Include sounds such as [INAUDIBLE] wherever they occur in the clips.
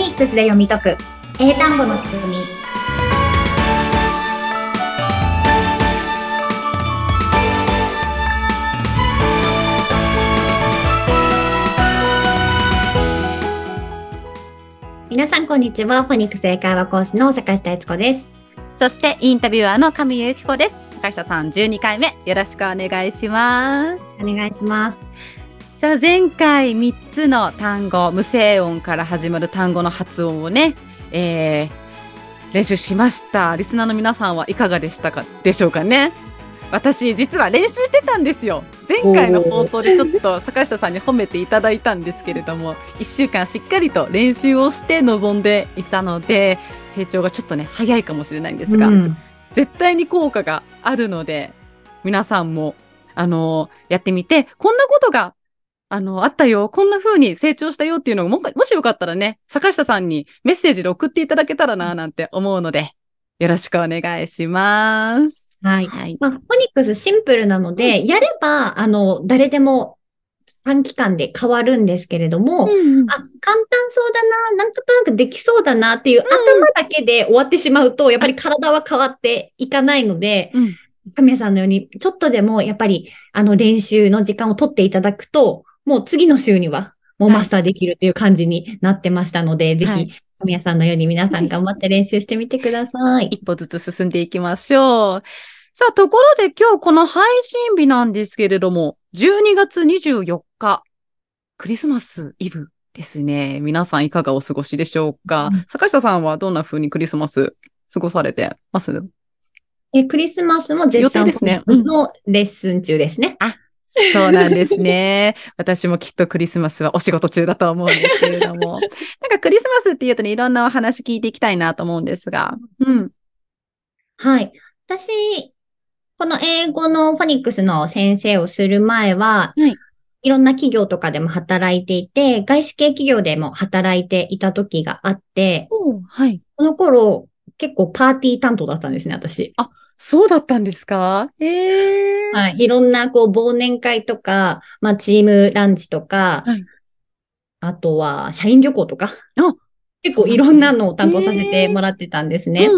ニックスで読み解く。英単語の仕組み。皆さんこんにちは。フォニックス英会話講師の坂下悦子です。そしてインタビュアーの神谷由紀子です。坂下さん12回目。よろしくお願いします。お願いしますさあ前回3つの単語無声音から始まる単語の発音をね、えー、練習しました。リスナーの皆さんはいかがでしたかでしょうかね。私実は練習してたんですよ。前回の放送でちょっと坂下さんに褒めていただいたんですけれども1週間しっかりと練習をして臨んでいたので成長がちょっとね早いかもしれないんですが、うん、絶対に効果があるので皆さんもあのやってみてこんなことがあの、あったよ、こんな風に成長したよっていうのをも、もしよかったらね、坂下さんにメッセージで送っていただけたらな、なんて思うので、よろしくお願いします。はい。はい、まあ、フォニックスシンプルなので、うん、やれば、あの、誰でも短期間で変わるんですけれども、うんうん、あ、簡単そうだな、なんとなくできそうだなっていう頭だけで終わってしまうと、やっぱり体は変わっていかないので、うん、神谷さんのように、ちょっとでもやっぱり、あの、練習の時間を取っていただくと、もう次の週には、もうマスターできるっていう感じになってましたので、はい、ぜひ、神谷さんのように皆さん頑張って練習してみてください。一歩ずつ進んでいきましょう。さあ、ところで今日この配信日なんですけれども、12月24日、クリスマスイブですね。皆さんいかがお過ごしでしょうか、うん、坂下さんはどんな風にクリスマス過ごされてます？え、クリスマスも絶賛ですね。のレッスン中ですね。あ、そうなんですね。私もきっとクリスマスはお仕事中だと思うんですけれども。[LAUGHS] なんかクリスマスっていうとね、いろんなお話聞いていきたいなと思うんですが。うん。はい。私、この英語のフォニックスの先生をする前は、はい、いろんな企業とかでも働いていて、外資系企業でも働いていた時があって、はい、この頃結構パーティー担当だったんですね、私。あ、そうだったんですか？ええー、はい。いろんなこう忘年会とか、まあチームランチとか、はい、あとは社員旅行とか、結構いろんなのを担当させてもらってたんですね。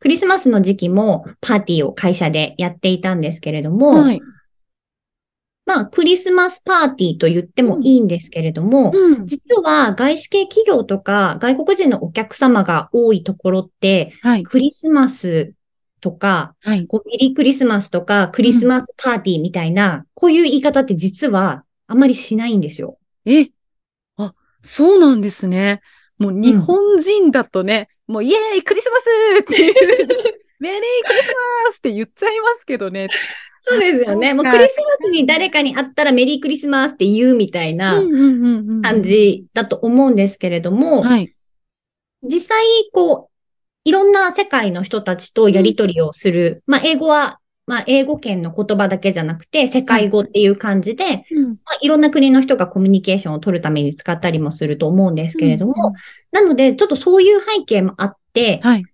クリスマスの時期もパーティーを会社でやっていたんですけれども、はい、まあ、クリスマスパーティーと言ってもいいんですけれども、うん、実は外資系企業とか外国人のお客様が多いところって、はい、クリスマスとか、はい、こうメリークリスマスとか、クリスマスパーティーみたいな、うん、こういう言い方って実はあまりしないんですよ。え？あ、そうなんですね。もう日本人だとね、うん、もうイエーイクリスマスっていう [LAUGHS] メリークリスマスって言っちゃいますけどね。そうですよね。もうクリスマスに誰かに会ったらメリークリスマスって言うみたいな感じだと思うんですけれども、はい、実際、こう、いろんな世界の人たちとやりとりをする。うん、まあ、英語は、まあ、英語圏の言葉だけじゃなくて、世界語っていう感じで、うん、まあ、いろんな国の人がコミュニケーションを取るために使ったりもすると思うんですけれども、うん、なので、ちょっとそういう背景もあって、はい、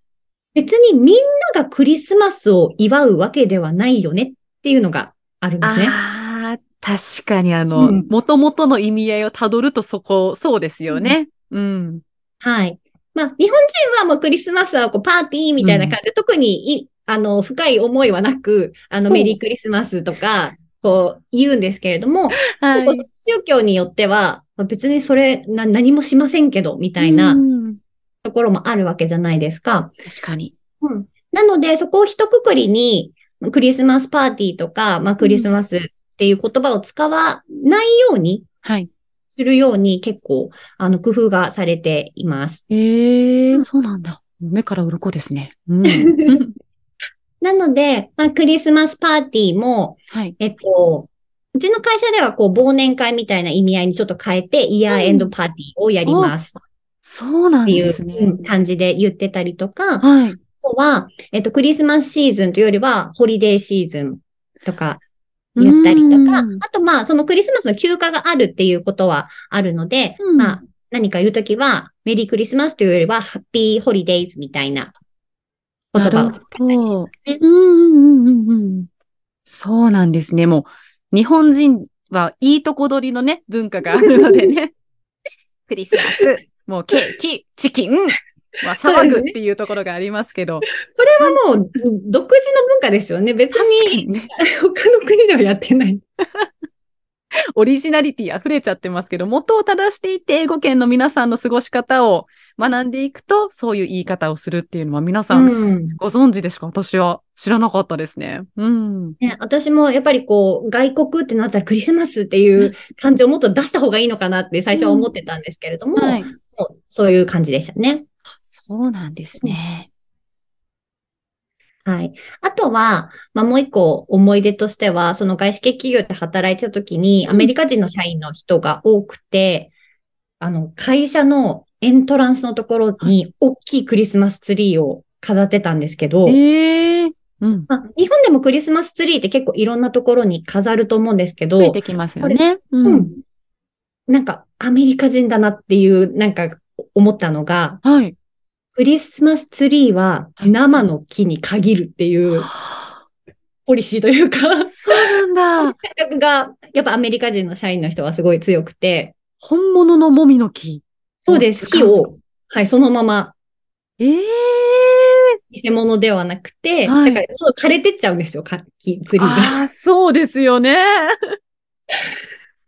別にみんながクリスマスを祝うわけではないよねっていうのがあるんですね。ああ、確かにあの、もともとの意味合いをたどるとそこ、そうですよね。うん。うん、はい。まあ、日本人はもうクリスマスはこうパーティーみたいな感じで、うん、特にあの、深い思いはなく、あの、メリークリスマスとか、こう言うんですけれども、はい、宗教によっては、別にそれな何もしませんけど、みたいなところもあるわけじゃないですか。確かに。うん。なので、そこを一括りに、クリスマスパーティーとか、まあ、クリスマスっていう言葉を使わないように、はい。するように結構、あの、工夫がされています。ええー、そうなんだ。目から鱗ですね。うん。[LAUGHS] [LAUGHS] なので、まあ、クリスマスパーティーも、はい。えっと、うちの会社ではこう忘年会みたいな意味合いにちょっと変えて、イヤーエンドパーティーをやります。うん、そうなんですね。っていう感じで言ってたりとか、はい。とは、えっと、クリスマスシーズンというよりは、ホリデーシーズンとか、言ったりとか、あとまあ、そのクリスマスの休暇があるっていうことはあるので、うん、まあ、何か言うときは、メリークリスマスというよりは、ハッピーホリデイズみたいな言葉を使ったりしますね。うんうんうんうん。そうなんですね。もう、日本人はいいとこ取りのね、文化があるのでね。[LAUGHS] クリスマス、もうケーキ、チキン、まあ、[LAUGHS] 騒ぐっていうところがありますけど。これはもう、独自の文化ですよね。別に、ね、[LAUGHS] 他の国ではやってない。オリジナリティ溢れちゃってますけど、元を正していて、英語圏の皆さんの過ごし方を学んでいくと、そういう言い方をするっていうのは皆さんご存知でしか、うん、私は知らなかったですね。うん。ね、私もやっぱりこう、外国ってなったらクリスマスっていう感じをもっと出した方がいいのかなって最初は思ってたんですけれども、うんはい、もうそういう感じでしたね。そうなんですね。はい。あとは、まあ、もう一個思い出としては、その外資系企業で働いてた時に、アメリカ人の社員の人が多くて、うん、あの、会社のエントランスのところに、大きいクリスマスツリーを飾ってたんですけど、えーうんまあ、日本でもクリスマスツリーって結構いろんなところに飾ると思うんですけど、増えてきますよね。うん、うん。なんか、アメリカ人だなっていう、なんか、思ったのが、はい。クリスマスツリーは生の木に限るっていう、ポリシーというかそうなんだ。感覚が、やっぱアメリカ人の社員の人はすごい強くて。本物のもみの木そうです。木を、はい、そのまま。ええー、偽物ではなくて、はい、だからちょっと枯れてっちゃうんですよ、木、ツリーが。ああ、そうですよね。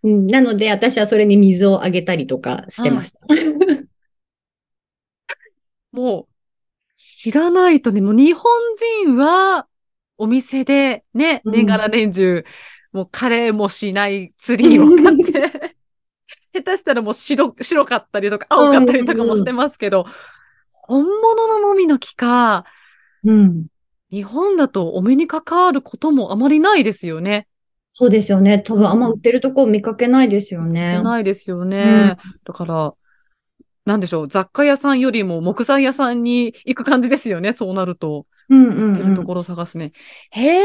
うん、なので、私はそれに水をあげたりとかしてました。はいもう、知らないとね、もう日本人は、お店でね、年がら年中、うん、もうカレーもしないツリーを買って、[LAUGHS] 下手したらもう白、白かったりとか青かったりとかもしてますけど、本物のもみの木か、うん。日本だとお目にかかることもあまりないですよね。そうですよね。多分あんま売ってるとこ見かけないですよね。ないですよね。うん、だから、なんでしょう、雑貨屋さんよりも木材屋さんに行く感じですよね、そうなると。うんうん、うん、るところ探すね。へえ、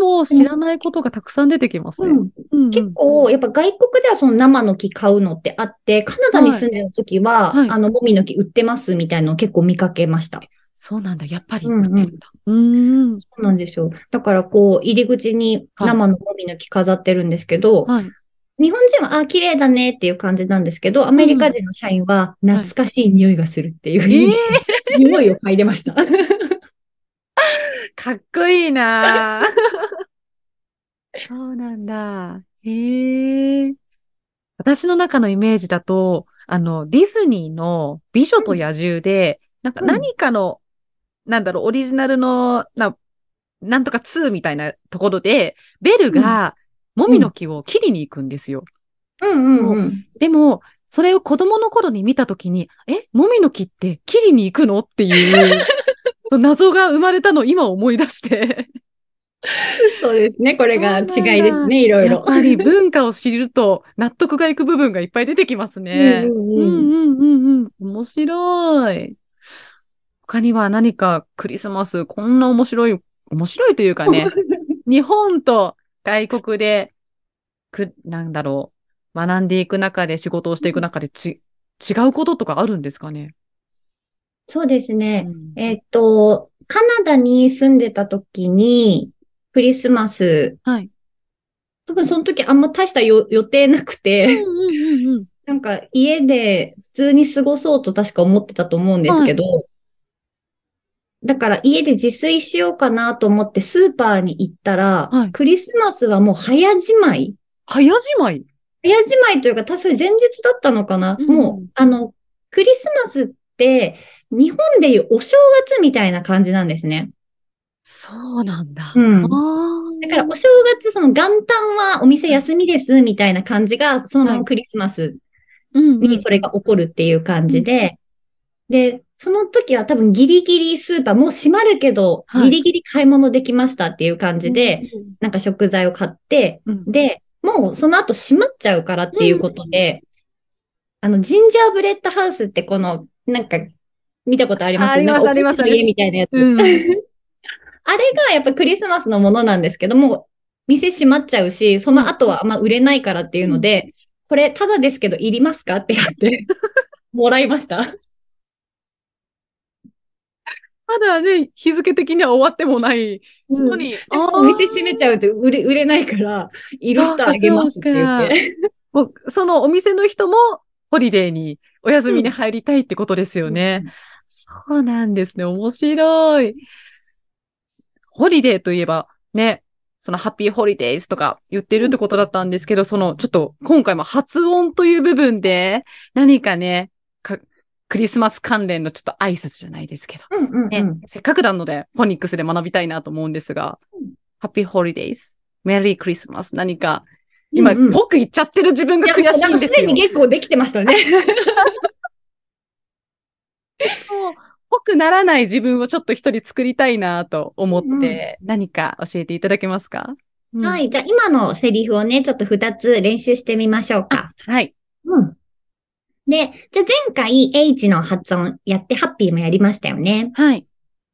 もう知らないことがたくさん出てきますね。うんうんうん、結構、やっぱ外国ではその生の木買うのってあって、カナダに住んでた時は、はいはい、あの、もみの木売ってますみたいなのを結構見かけました。そうなんだ。やっぱり売ってるんだ。うん、うん、そうなんですよ。だから、こう、入り口に生のもみの木飾ってるんですけど、はい、日本人は、あ、綺麗だねっていう感じなんですけど、アメリカ人の社員は、懐かしい匂いがするっていうふうにして、えー、匂いを嗅いでました。[LAUGHS] かっこいいな [LAUGHS] そうなんだ。へえー。私の中のイメージだと、あの、ディズニーの美女と野獣で、うん、なんか何かの、うん、なんだろう、オリジナルの、な、なんとか2みたいなところで、ベルが、もみの木を切りに行くんですよ。うんうんうん。でも、それを子供の頃に見たときに、え、もみの木って切りに行くの？っていう [LAUGHS] 謎が生まれたのを今思い出してそうですね。これが違いですね、いろいろ。やっぱり文化を知ると納得がいく部分がいっぱい出てきますね。うんうんうん。面白い。他には何かクリスマス、こんな面白い、面白いというかね、[LAUGHS] 日本と外国で、く、なんだろう、学んでいく中で仕事をしていく中でち、違うこととかあるんですかね？そうですね。うん、えっ、と、カナダに住んでた時に、クリスマス。はい。多分その時あんま大した予定なくて、なんか家で普通に過ごそうと確か思ってたと思うんですけど、はいだから家で自炊しようかなと思ってスーパーに行ったら、はい、クリスマスはもう早じまい。早じまい？早じまいというか、確かに前日だったのかな、うん、もう、あの、クリスマスって、日本でいうお正月みたいな感じなんですね。そうなんだ。うん。だからお正月、その元旦はお店休みですみたいな感じが、そのままクリスマスにそれが起こるっていう感じで、で、その時は多分ギリギリスーパーもう閉まるけど、はい、ギリギリ買い物できましたっていう感じで、うん、なんか食材を買って、うん、で、もうその後閉まっちゃうからっていうことで、うん、あの、ジンジャーブレッドハウスってこの、なんか、見たことあります？あります、あります。家みたいなやつ。[LAUGHS] あれがやっぱクリスマスのものなんですけども、店閉まっちゃうし、その後はあんま売れないからっていうので、これただですけどいりますか？ってやって、もらいました。まだね、日付的には終わってもないのに。うん、店閉めちゃうと売れ売れないから、いる人あげますって言って。もうそのお店の人もホリデーにお休みに入りたいってことですよね。うん、そうなんですね。面白い。ホリデーといえば、ね、その Happy Holidays とか言ってるってことだったんですけど、そのちょっと今回も発音という部分で何かね、かクリスマス関連のちょっと挨拶じゃないですけど、うんうんうんね、せっかくなのでフォニックスで学びたいなと思うんですが、 Happy Holidays、Merry Christmas、何か今、うんうん、僕言っちゃってる自分が悔しいんですよ。すでに結構できてましたね。[LAUGHS] ぽくならない自分をちょっと一人作りたいなと思って、うん、何か教えていただけますか、うん、はい。じゃあ今のセリフをね、ちょっと二つ練習してみましょうか。はい。うん。で、じゃあ前回 H の発音やってハッピーもやりましたよね。はい。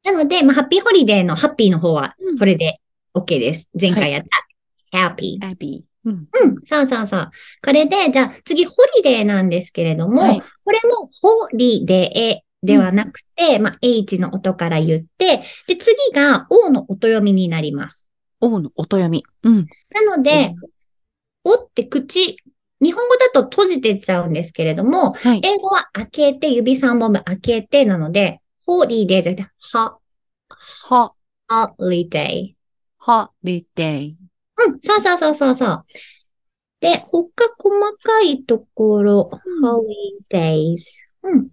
なので、まあ、ハッピーホリデーのハッピーの方はそれで OK です。前回やった。はい、happy。happy。うん。うん。そうそうそう。これで、じゃあ次、ホリデーなんですけれども、はい、これもホリデーではなくて、うん、まあ、H の音から言って、で、次が O の音読みになります。O の音読み。うん。なので、おって口、日本語だと閉じてっちゃうんですけれども、はい、英語は開けて、指3本分開けてなので、ホリデーじゃなくて、は、は、 holiday。holiday。うん、そうそうそうそうそう。で、他細かいところ、holidays。うん。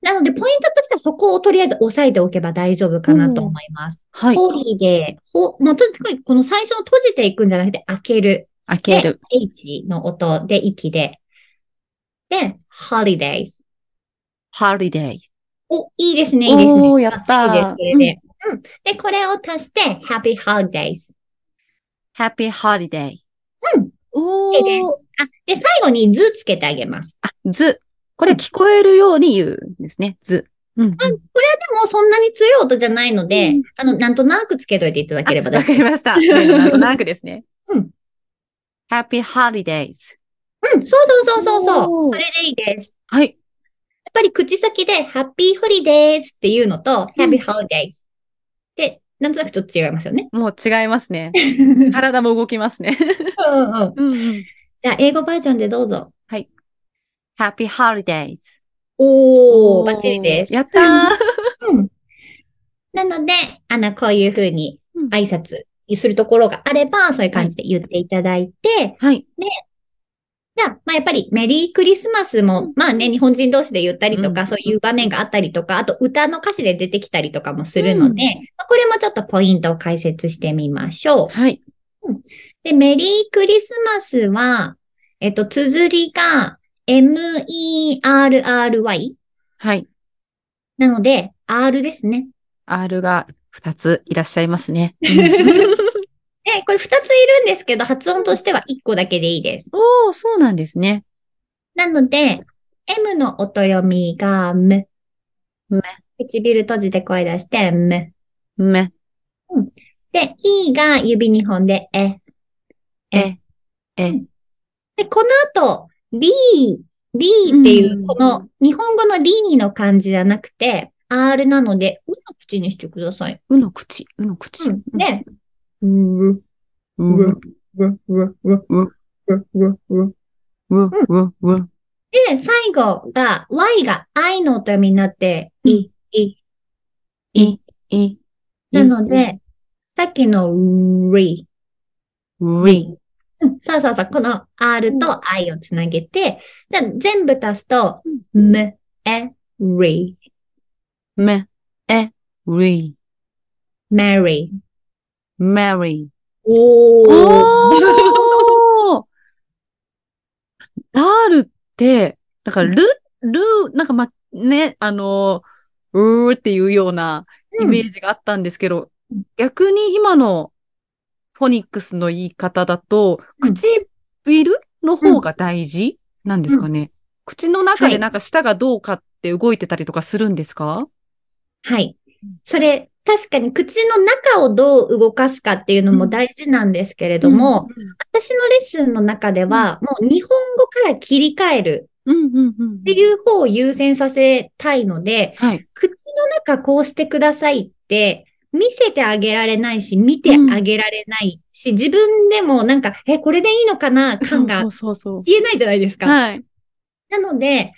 なので、ポイントとしてはそこをとりあえず押さえておけば大丈夫かなと思います。はい。ホリデー、ほ、まあ、とにかくこの最初の閉じていくんじゃなくて開ける。開ける。H の音で息で。で、holidays。holidays。お、いいですね、いいですね。おー、やったー。いいです、それで、うん。うん。で、これを足して、happy holidays。happy holiday。うん。おー。です。あ、で、最後に図つけてあげます。あ、図。これ聞こえるように言うんですね。図。うん、うん、これはでもそんなに強い音じじゃないので、うん、あの、なんとなくつけといていただければ大丈夫です。わかりました。なんとなくですね。うん。Happy Holidays。うん、そうそうそうそうそう。それでいいです。はい。やっぱり口先で Happy Holidays っていうのと、Happy Holidays。で、なんとなくちょっと違いますよね。もう違いますね。[LAUGHS] 体も動きますね。うんうん。うんうん、じゃあ、英語バージョンでどうぞ。はい。Happy Holidays。おー、バッチリです。やったー。うん。なので、あの、こういうふうに挨拶するところがあれば、そういう感じで言っていただいて、はい。で、じゃあ、まあ、やっぱりメリークリスマスも、まあね、日本人同士で言ったりとか、そういう場面があったりとか、あと歌の歌詞で出てきたりとかもするので、まあ、これもちょっとポイントを解説してみましょう。はい。うん、で、メリークリスマスは、えっと、綴りが M-E-R-R-Y。はい。なので、R ですね。R が2ついらっしゃいますね。[LAUGHS] で、これ2ついるんですけど、発音としては1個だけでいいです。おー、そうなんですね。なので、M の音読みがむ。む。唇閉じて声出してむ。む。うん。で、E が指2本でえ。え。え。で、この後、リー、リーっていう、この日本語のリーの漢字じゃなくて、R なので、うの口にしてください。うの口、うの口。うん、で、うう、う、う、う、う、う、う、う、う、う、う。で、最後が、Y が I の音読みになって、い、い、い、い。なので、さっきの re, re. うん、そうそうそう。この R と I をつなげて、じゃあ全部足すと、m, e, re. M, e, re. Mary. Mary. おー [LAUGHS] R って、だから、ル、ル、なんかま、ね、あの、うーっていうようなイメージがあったんですけど、うん、逆に今のフォニックスの言い方だと、唇の方が大事なんですかね、うん、口の中でなんか舌がどうかって動いてたりとかするんですか？はい。それ、確かに口の中をどう動かすかっていうのも大事なんですけれども、うんうん、私のレッスンの中では、もう日本語から切り替えるっていう方を優先させたいので、はい、口の中こうしてくださいって見せてあげられないし、見てあげられないし、うん、自分でもなんか、え、これでいいのかな感が消えないじゃないですか。はい。なので、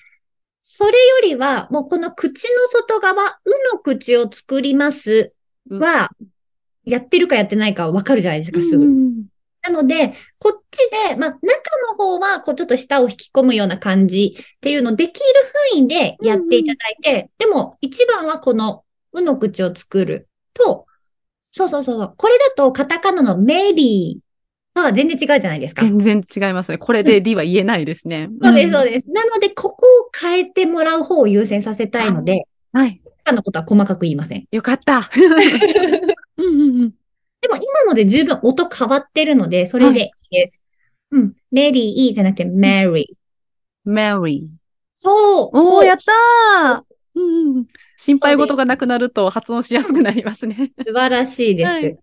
それよりは、もうこの口の外側、うの口を作ります。は、やってるかやってないかわかるじゃないですか、すぐ。なので、こっちで、まあ、中の方は、こう、ちょっと舌を引き込むような感じっていうのできる範囲でやっていただいて、うんうん、でも、一番はこの、うの口を作ると、そうそうそう。これだと、カタカナのメリーは全然違うじゃないですか。全然違いますね。これでリは言えないですね。うん、そうです、そうです。なので、ここを変えてもらう方を優先させたいので、はい。他のことは細かく言いません。よかった。[LAUGHS] うんうんうん。でも今ので十分音変わってるので、それでいいです。はい、うん。レディーじゃなくて、メリー。メリー。そう。おー、やったー。うん。心配事がなくなると発音しやすくなりますね。素晴らしいです。はい、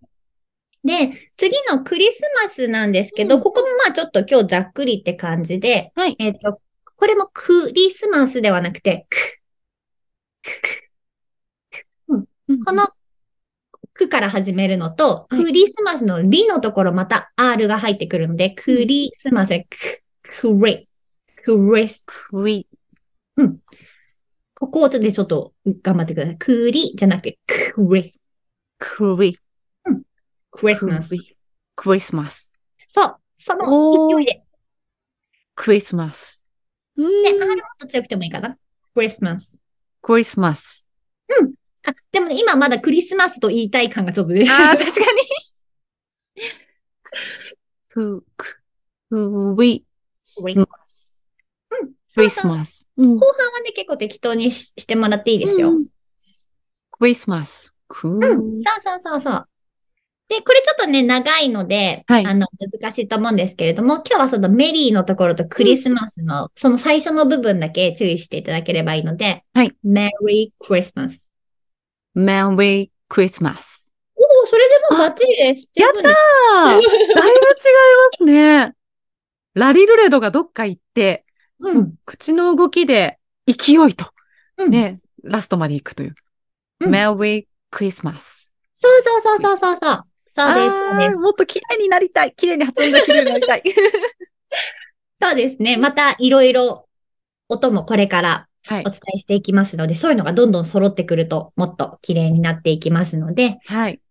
で、次のクリスマスなんですけど、うん、ここもまあちょっと今日ざっくりって感じで、はい、えっ、ー、と、これもクリスマスではなくて、ク、ク、ク、うん、このくから始めるのと、クリスマスのリのところまた R が入ってくるので、クリスマス、ク、クリ、クリス、クリ。うん。ここでちょっと頑張ってください。クリじゃなくて、クリ。クリ。うん。クリスマス。クリスマス。そう。その勢いで。クリスマス。で、R もっと強くてもいいかな。クリスマス。クリスマス。うん。あ、でも今まだクリスマスと言いたい感がちょっと出てああ、確かに。ク、ク、ク、ウィ、スマス。うん。クリスマス。後半はね、結構適当にししてもらっていいですよ。クリスマス。うん。そうそうそうそう。で、これちょっとね、長いので、はい、あの、難しいと思うんですけれども、今日はそのメリーのところとクリスマスの、うん、その最初の部分だけ注意していただければいいので、はい。メリークリスマス。Merry Christmas。おお、それでもバッチリです。やったーだいぶ違いますね。ラリルレドがどっか行って、うん、口の動きで勢いと、うん、ね、ラストまで行くという。うん、Merry Christmas。そうそうそうそうそうそう。そうです、そうです。もっと綺麗になりたい。綺麗に発音が綺麗になりたい。[LAUGHS] そうですね。またいろいろ音もこれからお伝えしていきますので、はい、そういうのがどんどん揃ってくると、もっと綺麗になっていきますので、はい。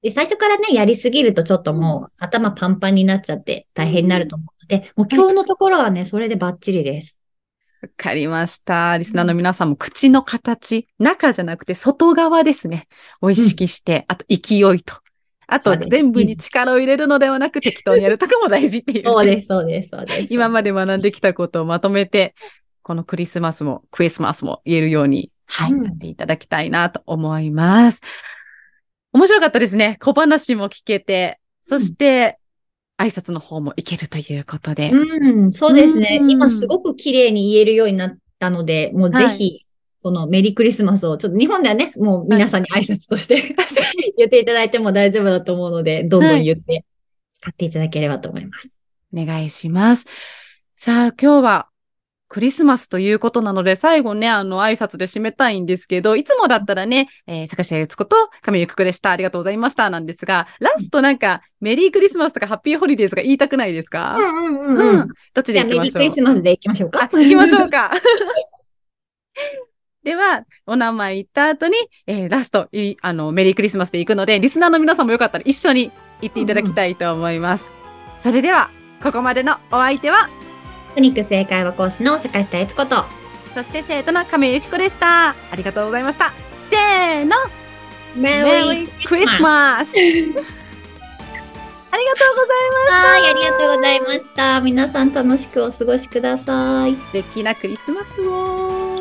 で、最初からね、やりすぎるとちょっともう頭パンパンになっちゃって大変になると思うので、もう今日のところはね、それでバッチリです。わかりました。リスナーの皆さんも口の形、中じゃなくて外側ですね。を意識して、うん、あと勢いと。あと全部に力を入れるのではなく適当にやるとかも大事っていう、そうです、そうです、そうです。今まで学んできたことをまとめて、このクリスマスもクリスマスも言えるように、はい、やっていただきたいなと思います。面白かったですね。小話も聞けて、そして、挨拶の方もいけるということで。うん、そうですね。今すごく綺麗に言えるようになったので、もうぜひ、はい、このメリークリスマスを、ちょっと日本ではね、もう皆さんに挨拶として、言っていただいても大丈夫だと思うので、どんどん言って使っていただければと思います。お願いします。さあ、今日はクリスマスということなので、最後ね、あの、挨拶で締めたいんですけど、いつもだったらね、えー、坂下ゆつこと神ゆくくでした。ありがとうございました。なんですが、ラストなんか、メリークリスマスとかハッピーホリデーズが言いたくないですか？うんうんうん、うん。どっちで行きましょう？メリークリスマスで行きましょうか？行きましょうか。[LAUGHS] では、お名前言った後に、えー、ラストい、あの、メリークリスマスで行くので、リスナーの皆さんもよかったら一緒に行っていただきたいと思います。うんうん、それでは、ここまでのお相手は、テクニック正解は講師の坂下悦子と、そして生徒の亀由紀子でした。ありがとうございました。せーのメリークリスマスありがとうございました。はい、ありがとうございました。皆さん楽しくお過ごしください。素敵なクリスマスを。